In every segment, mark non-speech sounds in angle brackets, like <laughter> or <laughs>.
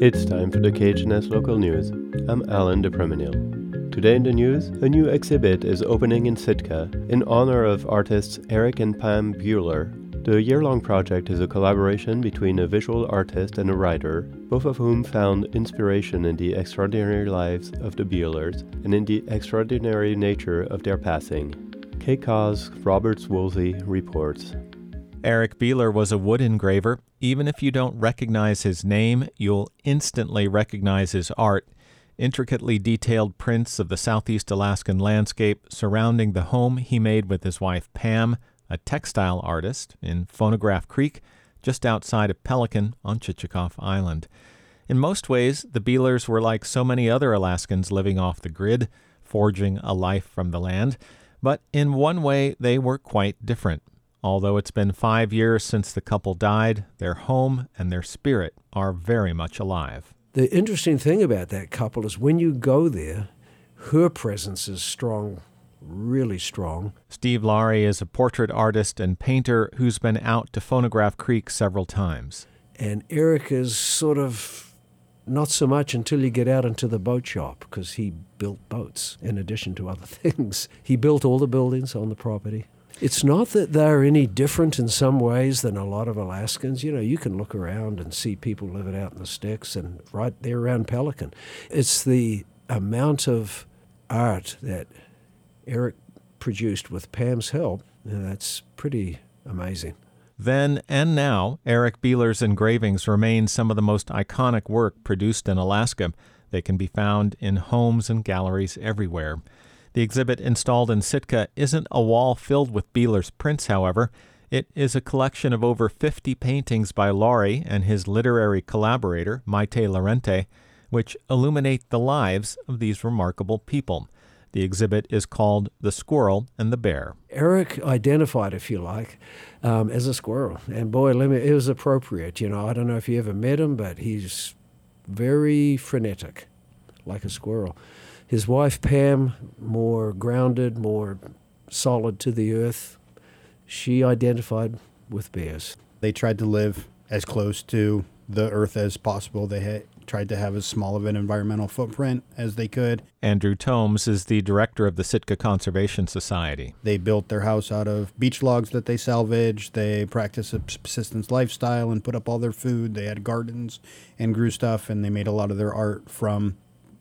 It's time for the KHNS local news. I'm Alan de Premenil. Today in the news, a new exhibit is opening in Sitka in honor of artists Eric and Pam Bealer. The year long project is a collaboration between a visual artist and a writer, both of whom found inspiration in the extraordinary lives of the Bealers and in the extraordinary nature of their passing. KCAW's Roberts Woolsey reports. Eric Bealer was a wood engraver. Even if you don't recognize his name, you'll instantly recognize his art. Intricately detailed prints of the southeast Alaskan landscape surrounding the home he made with his wife Pam, a textile artist, in Phonograph Creek, just outside of Pelican on Chichagof Island. In most ways, the Bealers were like so many other Alaskans living off the grid, forging a life from the land. But in one way, they were quite different. Although it's been five years since the couple died, their home and their spirit are very much alive. The interesting thing about that couple is when you go there, her presence is strong, really strong. Steve Laurie is a portrait artist and painter who's been out to Phonograph Creek several times. And Eric is sort of not so much until you get out into the boat shop because he built boats in addition to other <laughs> things. He built all the buildings on the property. It's not that they're any different in some ways than a lot of Alaskans. You know, you can look around and see people living out in the sticks and right there around Pelican. It's the amount of art that Eric produced with Pam's help. Uh, that's pretty amazing. Then and now, Eric Bealer's engravings remain some of the most iconic work produced in Alaska. They can be found in homes and galleries everywhere. The exhibit installed in Sitka isn't a wall filled with Bealer's prints, however. It is a collection of over 50 paintings by Laurie and his literary collaborator, Maite Lorente, which illuminate the lives of these remarkable people. The exhibit is called The Squirrel and the Bear. Eric identified, if you like, um, as a squirrel. And boy, let me, it was appropriate. You know, I don't know if you ever met him, but he's very frenetic, like a squirrel. His wife, Pam, more grounded, more solid to the earth. She identified with bears. They tried to live as close to the earth as possible. They had tried to have as small of an environmental footprint as they could. Andrew Tomes is the director of the Sitka Conservation Society. They built their house out of beach logs that they salvaged. They practiced a subsistence lifestyle and put up all their food. They had gardens and grew stuff, and they made a lot of their art from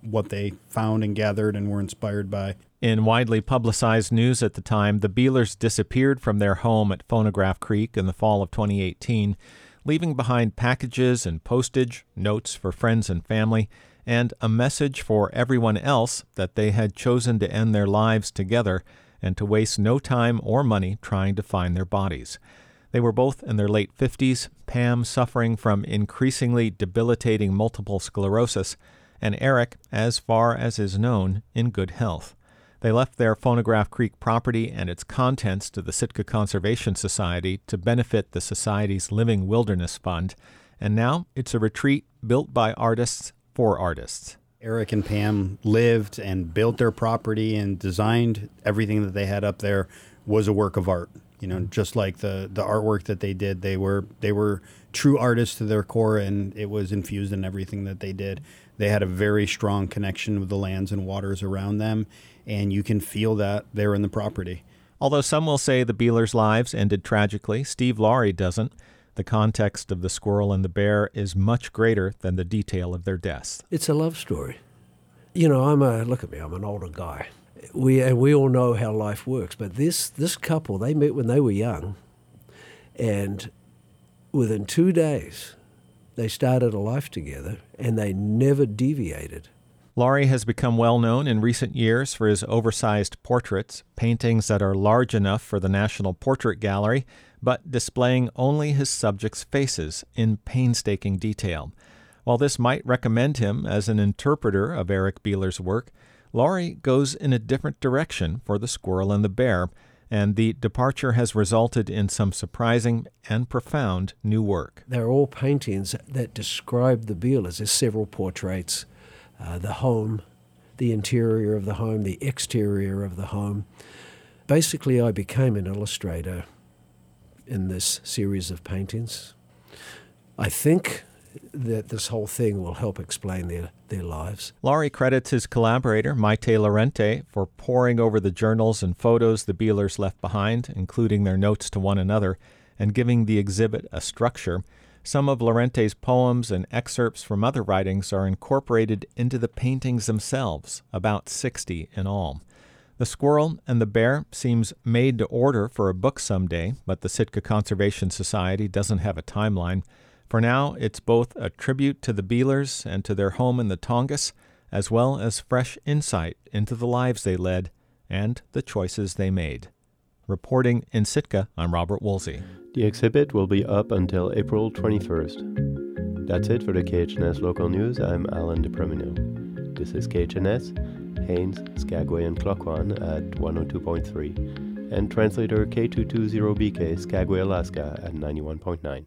what they found and gathered and were inspired by. In widely publicized news at the time, the Bealers disappeared from their home at Phonograph Creek in the fall of 2018, leaving behind packages and postage, notes for friends and family, and a message for everyone else that they had chosen to end their lives together and to waste no time or money trying to find their bodies. They were both in their late 50s, Pam suffering from increasingly debilitating multiple sclerosis, and Eric, as far as is known, in good health. They left their Phonograph Creek property and its contents to the Sitka Conservation Society to benefit the Society's Living Wilderness Fund, and now it's a retreat built by artists for artists. Eric and Pam lived and built their property and designed everything that they had up there was a work of art. You know, just like the the artwork that they did, they were they were true artists to their core, and it was infused in everything that they did. They had a very strong connection with the lands and waters around them, and you can feel that there in the property. Although some will say the Bealers' lives ended tragically, Steve Laurie doesn't. The context of the squirrel and the bear is much greater than the detail of their deaths. It's a love story. You know, I'm a look at me. I'm an older guy. We and we all know how life works. But this this couple, they met when they were young, and within two days, they started a life together, and they never deviated. Laurie has become well known in recent years for his oversized portraits, paintings that are large enough for the National Portrait Gallery, but displaying only his subjects' faces in painstaking detail. While this might recommend him as an interpreter of Eric Bealer's work, Laurie goes in a different direction for The Squirrel and the Bear, and the departure has resulted in some surprising and profound new work. They're all paintings that describe the Bealers. There's several portraits, uh, the home, the interior of the home, the exterior of the home. Basically, I became an illustrator in this series of paintings. I think that this whole thing will help explain their, their lives. Laurie credits his collaborator, Maite Lorente, for poring over the journals and photos the Bealers left behind, including their notes to one another, and giving the exhibit a structure. Some of Lorente's poems and excerpts from other writings are incorporated into the paintings themselves, about 60 in all. The squirrel and the bear seems made to order for a book someday, but the Sitka Conservation Society doesn't have a timeline. For now, it's both a tribute to the Bealers and to their home in the Tongass, as well as fresh insight into the lives they led and the choices they made. Reporting in Sitka, I'm Robert Woolsey. The exhibit will be up until April 21st. That's it for the KHNS local news. I'm Alan DePreminil. This is KHNS, Haines, Skagway, and Klukwan at 102.3, and translator K220BK, Skagway, Alaska at 91.9.